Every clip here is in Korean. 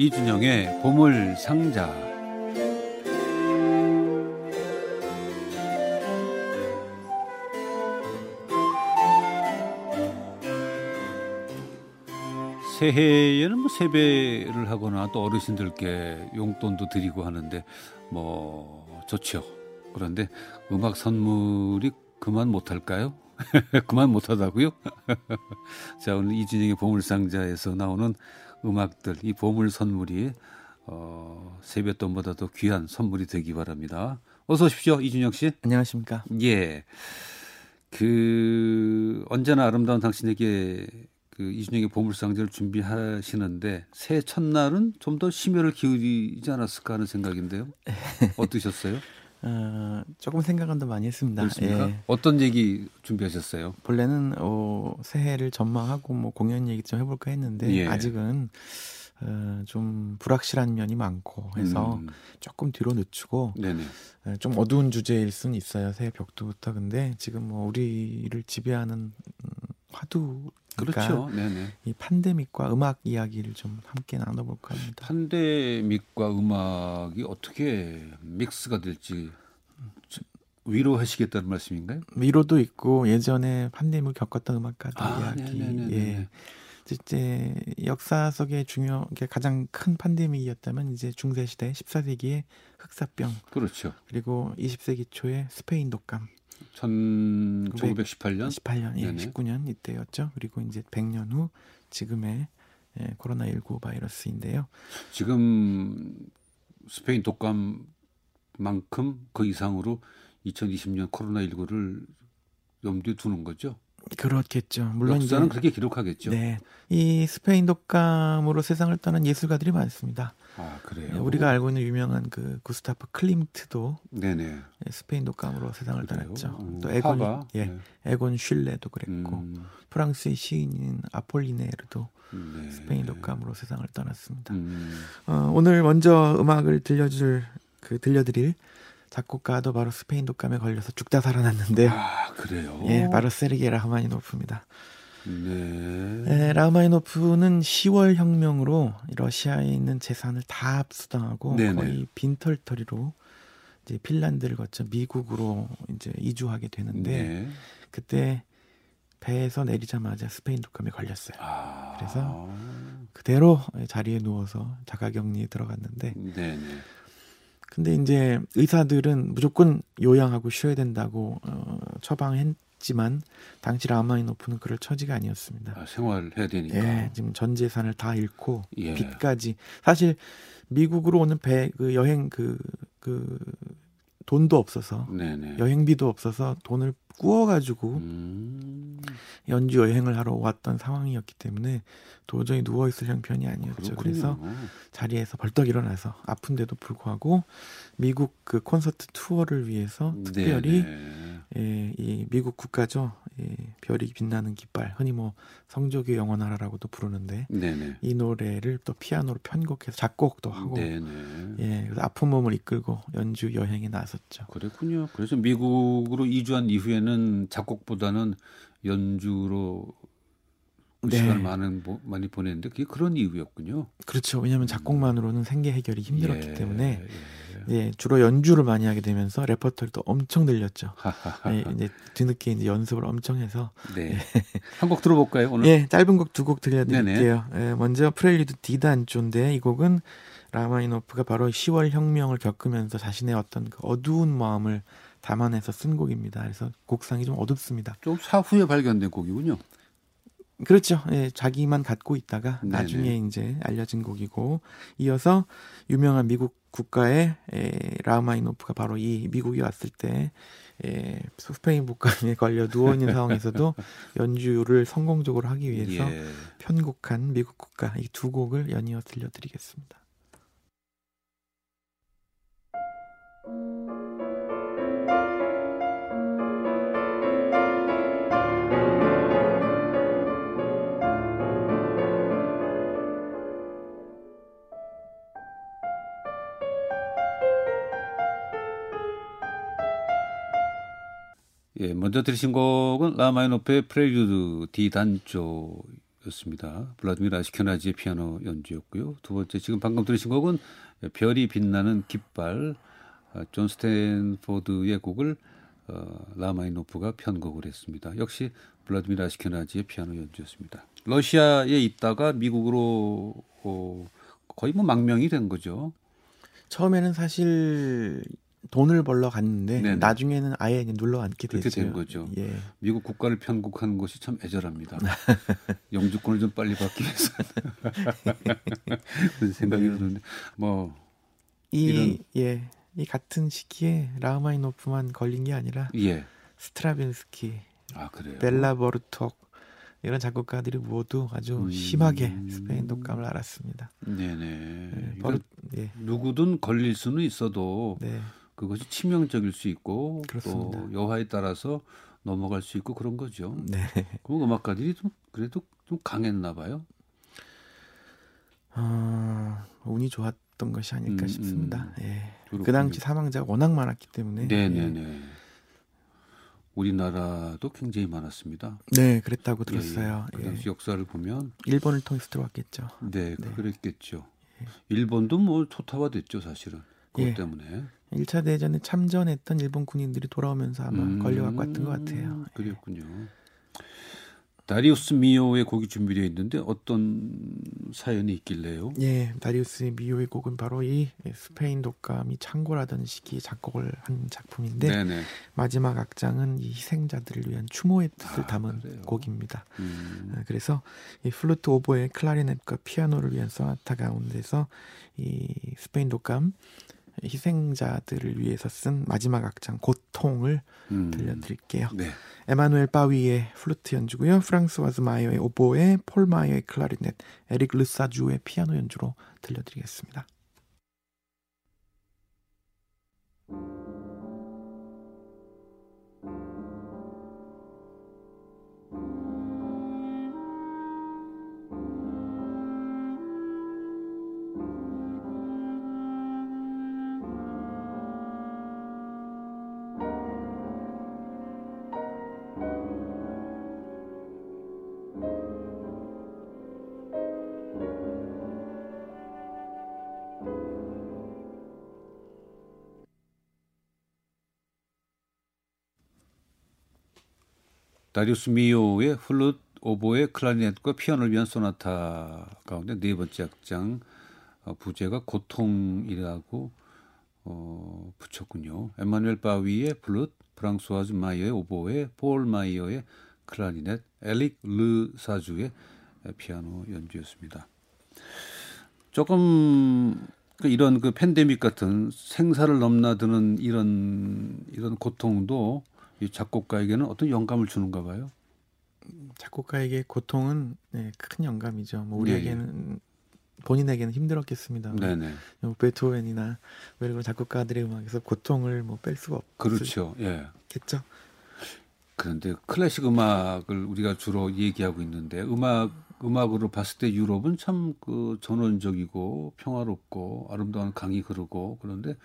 이준영의 보물 상자 새해에는 뭐 세배를 하거나 또 어르신들께 용돈도 드리고 하는데 뭐 좋죠. 그런데 음악 선물이 그만 못할까요? 그만 못하다고요? 자 오늘 이준영의 보물상자에서 나오는 음악들 이 보물 선물이 어, 세뱃돈보다도 귀한 선물이 되기 바랍니다. 어서 오십시오 이준영 씨. 안녕하십니까? 예. 그 언제나 아름다운 당신에게 그 이준영의 보물상자를 준비하시는데 새해 첫날은 좀 더 심혈을 기울이지 않았을까 하는 생각인데요. 어떠셨어요? 어, 조금 생각은 더 많이 했습니다. 그렇습니까? 예. 어떤 얘기 준비하셨어요? 본래는 어, 새해를 전망하고 뭐 공연 얘기 좀 해볼까 했는데 예. 아직은 어, 좀 불확실한 면이 많고 해서 음. 조금 뒤로 늦추고 네네. 어, 좀 어두운 주제일 수는 있어요 새해 벽두부터 근데 지금 뭐 우리를 지배하는 음, 화두 그렇죠. 네네. 이 팬데믹과 음악 이야기를 좀 함께 나눠볼까 합니다. 팬데믹과 음악이 어떻게 믹스가 될지 위로하시겠다는 말씀인가요? 위로도 있고 예전에 팬데믹 겪었던 음악가들 아, 이야기. 네네네네. 예. 이제 역사 속에 중요 가장 큰 팬데믹이었다면 이제 중세 시대 14세기의 흑사병. 그렇죠. 그리고 20세기 초에 스페인 독감. 1918년? 18년, 예, 19년 이때였죠. 그리고 이제 100년 후 지금의 예, 코로나 19 바이러스인데요. 지금 스페인 독감만큼 그 이상으로 2020년 코로나 19를 염두에 두는 거죠? 그렇겠죠. 물론 역사는 그렇게 기록하겠죠. 네, 이 스페인 독감으로 세상을 떠난 예술가들이 많습니다. 아 그래요. 네, 우리가 알고 있는 유명한 그 구스타프 클림트도 네네. 예, 스페인 독감으로 세상을 그래요? 떠났죠. 음, 또 에곤 화가? 예, 네. 에곤 슐레도 그랬고 음. 프랑스의 시인인 아폴리네르도 네. 스페인 독감으로 세상을 떠났습니다. 음. 어, 오늘 먼저 음악을 들려줄 그 들려드릴 작곡가도 바로 스페인 독감에 걸려서 죽다 살아났는데요. 아 그래요? 예, 바로 세르게 라흐마니노프입니다. 네. 네, 라마이노프는 10월 혁명으로 러시아에 있는 재산을 다 압수당하고 네네. 거의 빈털터리로 이제 핀란드를 거쳐 미국으로 이제 이주하게 되는데 네. 그때 배에서 내리자마자 스페인 독감에 걸렸어요. 아. 그래서 그대로 자리에 누워서 자가격리에 들어갔는데 네네. 근데 이제 의사들은 무조건 요양하고 쉬어야 된다고 어, 처방했 했지만 당시 라마니노프는 그럴 처지가 아니었습니다. 아, 생활해야 되니까. 예, 지금 전 재산을 다 잃고 예. 빚까지 사실 미국으로 오는 배 그 여행 그그 그 돈도 없어서 네네. 여행비도 없어서 돈을 구워가지고 음. 연주 여행을 하러 왔던 상황이었기 때문에 도저히 누워 있을 형편이 아니었죠. 그렇군요. 그래서 자리에서 벌떡 일어나서 아픈데도 불구하고 미국 그 콘서트 투어를 위해서 특별히 예, 이 미국 국가죠. 예, 별이 빛나는 깃발, 흔히 뭐 성조기 영원하라라고도 부르는데 네네. 이 노래를 또 피아노로 편곡해서 작곡도 하고 네네. 예, 그래서 아픈 몸을 이끌고 연주 여행에 나섰죠. 그랬군요. 그래서 미국으로 이주한 이후에는 작곡보다는 연주로 네. 시간을 많은 많이 보냈는데 그게 그런 이유였군요. 그렇죠. 왜냐하면 작곡만으로는 생계 해결이 힘들었기 예, 때문에 예, 예. 주로 연주를 많이 하게 되면서 레퍼토리도 엄청 늘렸죠. 예, 이제 뒤늦게 이제 연습을 엄청 해서 네. 예. 한곡 들어볼까요 오늘? 예, 짧은 곡 두 곡 들려드릴게요. 예, 먼저 프렐류드 D단조인데 이 곡은 라흐마니노프가 바로 10월 혁명을 겪으면서 자신의 어떤 그 어두운 마음을 담아내서 쓴 곡입니다. 그래서 곡상이 좀 어둡습니다. 좀 사후에 발견된 곡이군요. 그렇죠. 예, 자기만 갖고 있다가 네네. 나중에 이제 알려진 곡이고 이어서 유명한 미국 국가의 에, 라마이노프가 바로 이 미국에 왔을 때 에, 스페인 복감에 걸려 누워 있는 상황에서도 연주를 성공적으로 하기 위해서 예. 편곡한 미국 국가 이 두 곡을 연이어 들려드리겠습니다. 예, 먼저 들으신 곡은 라흐마니노프의 프렐류드 D 단조였습니다. 블라디미르 아시케나지의 피아노 연주였고요. 두 번째 지금 방금 들으신 곡은 별이 빛나는 깃발 아, 존 스탠포드의 곡을 어, 라흐마니노프가 편곡을 했습니다. 역시 블라디미르 아시케나지의 피아노 연주였습니다. 러시아에 있다가 미국으로 어, 거의 뭐 망명이 된 거죠. 처음에는 사실 돈을 벌러 갔는데 네네. 나중에는 아예 눌러 앉게. 그렇게 된 거죠. 예. 미국 국가를 편곡하는 것이 참 애절합니다. 영주권을 좀 빨리 받기 위해서 그런 생각이 네. 드는데 뭐 이, 예. 이 같은 시기에 라흐마니노프만 걸린 게 아니라 예. 스트라빈스키, 아, 벨라 버르톡 이런 작곡가들이 모두 아주 음. 심하게 스페인 독감을 앓았습니다. 네네. 네, 버르, 예. 누구든 걸릴 수는 있어도 네. 그것이 치명적일 수 있고 그렇습니다. 또 여하에 따라서 넘어갈 수 있고 그런 거죠. 네. 그 음악가들이 좀 그래도 좀 강했나 봐요. 어, 운이 좋았던 것이 아닐까 음, 싶습니다. 음. 예. 그 당시 사망자가 워낙 많았기 때문에. 네네네. 예. 우리나라도 굉장히 많았습니다. 네, 그랬다고 들었어요. 예, 예. 그 당시 역사를 보면 일본을 통해서 들어왔겠죠. 네, 네. 그랬겠죠. 예. 일본도 뭐 초타화됐죠, 사실은. 그것 예. 때문에. 1차 대전에 참전했던 일본 군인들이 돌아오면서 아마 음, 걸려갖고 왔던 것 같아요. 그랬군요. 다리우스 미오의 곡이 준비되어 있는데 어떤 사연이 있길래요? 예, 다리우스 미오의 곡은 바로 이 스페인 독감이 창궐하던 시기에 작곡을 한 작품인데 네네. 마지막 악장은 이 희생자들을 위한 추모의 뜻을 아, 담은 그래요? 곡입니다. 음. 아, 그래서 이 플루트 오보에 클라리넷과 피아노를 위한 소나타 가운데서 이 스페인 독감 희생자들을 위해서 쓴 마지막 악장 고통을 음. 들려드릴게요. 네. 에마누엘 파위의 플루트 연주고요. 프랑스와즈 마이어의 오보에 폴 마이어의 클라리넷, 에릭 르사주의 피아노 연주로 들려드리겠습니다. 다리우스 미요의 플룻, 오보에 클라리넷과 피아노를 위한 소나타 가운데 네 번째 악장 어, 부제가 고통이라고 어, 붙였군요. 에마누엘 파위의 플룻, 프랑수아 마이어의 오보에, 폴 마이어의 클라리넷, 에릭 르 사주의 피아노 연주였습니다. 조금 그 이런 그 팬데믹 같은 생사를 넘나드는 이런 이런 고통도 이 작곡가에게는 어떤 영감을 주는가 봐요. 작곡가에게 고통은 네, 큰 영감이죠. 뭐 우리에게는 네. 본인에게는 힘들었겠습니다. 네네. 뭐 베토벤이나 뭐 이런 작곡가들의 음악에서 고통을 뭐 뺄 수가 없. 그렇죠. 예. 겠죠. 그런데 클래식 음악을 우리가 주로 얘기하고 있는데 음악 음악으로 봤을 때 유럽은 참 그 전원적이고 평화롭고 아름다운 강이 흐르고 그런데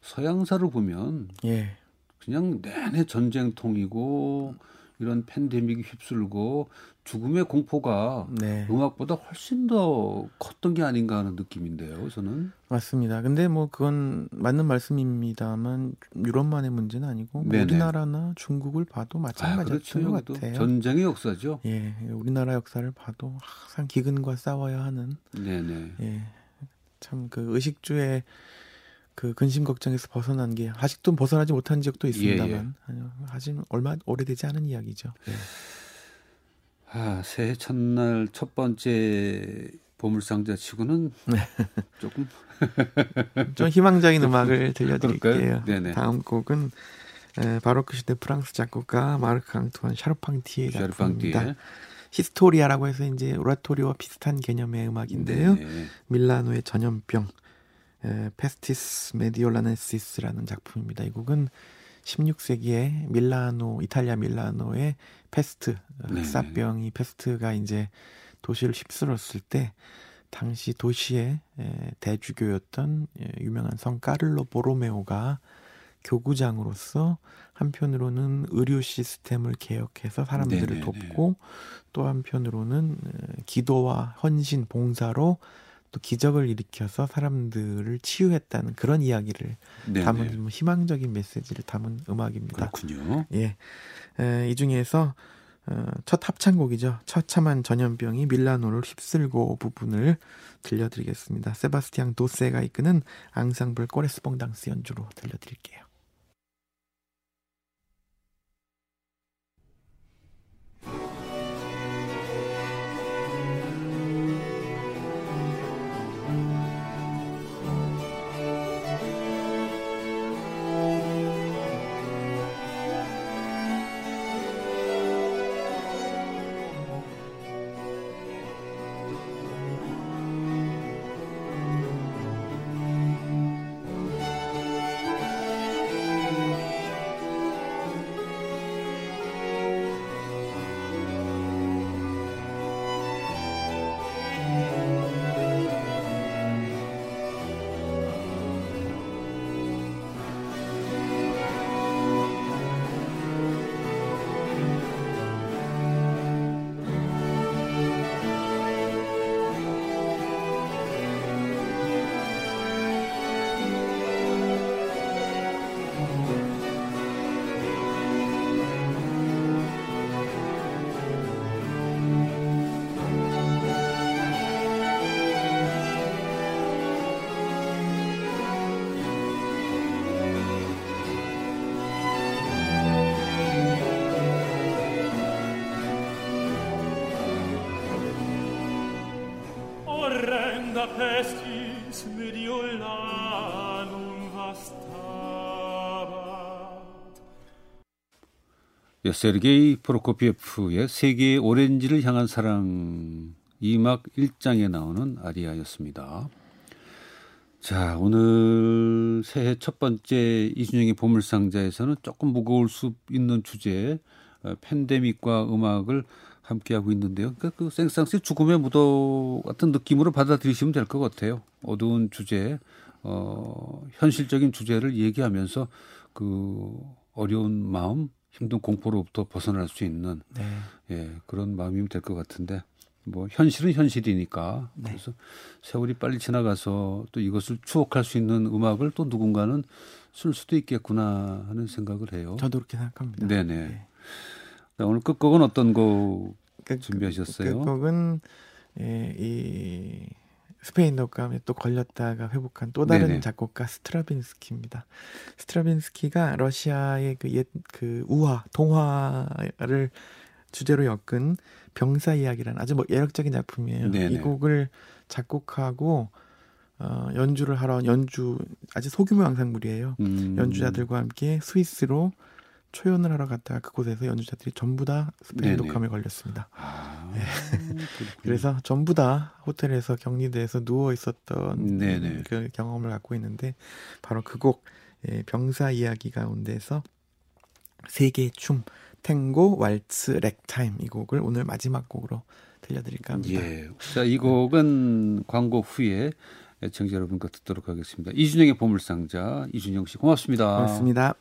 서양사를 보면 예. 그냥 내내 전쟁통이고 이런 팬데믹이 휩쓸고 죽음의 공포가 네. 음악보다 훨씬 더 컸던 게 아닌가 하는 느낌인데요, 저는. 맞습니다. 근데 뭐 그건 맞는 말씀입니다만 유럽만의 문제는 아니고 뭐 우리나라나 중국을 봐도 마찬가지였던 아, 그렇죠. 것 같아요. 전쟁의 역사죠. 예, 우리나라 역사를 봐도 항상 기근과 싸워야 하는. 네네. 예, 참 그 의식주의 그 근심 걱정에서 벗어난 게 아직도 벗어나지 못한 지역도 있습니다만 예, 예. 하지만 얼마 오래되지 않은 이야기죠. 예. 아 새해 첫날 첫 번째 보물상자 치고는 네. 조금 좀 희망적인 음악을 들려드릴게요. 다음 곡은 에, 바로크 시대 프랑스 작곡가 마르크 앙투안 샤르팡티의 작품입니다. historia라고 해서 이제 오라토리오와 비슷한 개념의 음악인데요. 네. 밀라노의 전염병 에, Pestis Mediolanensis라는 작품입니다. 이 곡은 16세기에 밀라노 이탈리아 밀라노의 페스트 흑사병이 페스트가 이제 도시를 휩쓸었을 때 당시 도시의 대주교였던 유명한 성 까를로 보로메오가 교구장으로서 한편으로는 의료 시스템을 개혁해서 사람들을 네네네. 돕고 또 한편으로는 어, 기도와 헌신, 봉사로 또 기적을 일으켜서 사람들을 치유했다는 그런 이야기를 네네. 담은 좀 희망적인 메시지를 담은 음악입니다. 그렇군요. 예, 에, 이 중에서 어, 첫 합창곡이죠. 처참한 전염병이 밀라노를 휩쓸고 부분을 들려드리겠습니다. 세바스티앙 도세가 이끄는 앙상블 꼬레스봉당스 연주로 들려드릴게요. 세르게이 프로코피에프의 세계의 오렌지를 향한 사랑 2막 1장에 나오는 아리아였습니다. 자, 오늘 새해 첫 번째 이준영의 보물상자에서는 조금 무거울 수 있는 주제, 어, 팬데믹과 음악을 함께하고 있는데요. 그러니까 그 생상스의 죽음의 무도 같은 느낌으로 받아들이시면 될 것 같아요. 어두운 주제, 어, 현실적인 주제를 얘기하면서 그 어려운 마음, 힘든 공포로부터 벗어날 수 있는 네. 예, 그런 마음이면 될 것 같은데 뭐 현실은 현실이니까 네. 그래서 세월이 빨리 지나가서 또 이것을 추억할 수 있는 음악을 또 누군가는 쓸 수도 있겠구나 하는 생각을 해요. 저도 그렇게 생각합니다. 네네. 네. 오늘 끝곡은 어떤 곡 끝, 준비하셨어요? 끝곡은 예, 이 스페인 독감에 또 걸렸다가 회복한 또 다른 네네. 작곡가 스트라빈스키입니다. 스트라빈스키가 러시아의 그옛그 우화 동화를 주제로 엮은 병사 이야기라는 아주 뭐 예력적인 작품이에요. 네네. 이 곡을 작곡하고 어, 연주를 하러 연주 아주 소규모 양상물이에요. 음. 연주자들과 함께 스위스로 초연을 하러 갔다가 그곳에서 연주자들이 전부 다 스페인 독감에 걸렸습니다. 아, 네. 그래서 전부 다 호텔에서 격리돼서 누워 있었던 네네. 그 경험을 갖고 있는데 바로 그곡 예, 병사 이야기 가운데서 세계의 춤 탱고 왈츠 렉타임 이 곡을 오늘 마지막 곡으로 들려드릴까 합니다. 예. 자, 이 곡은 광고 후에 애청자 여러분과 듣도록 하겠습니다. 이준영의 보물상자 이준영 씨 고맙습니다. 고맙습니다.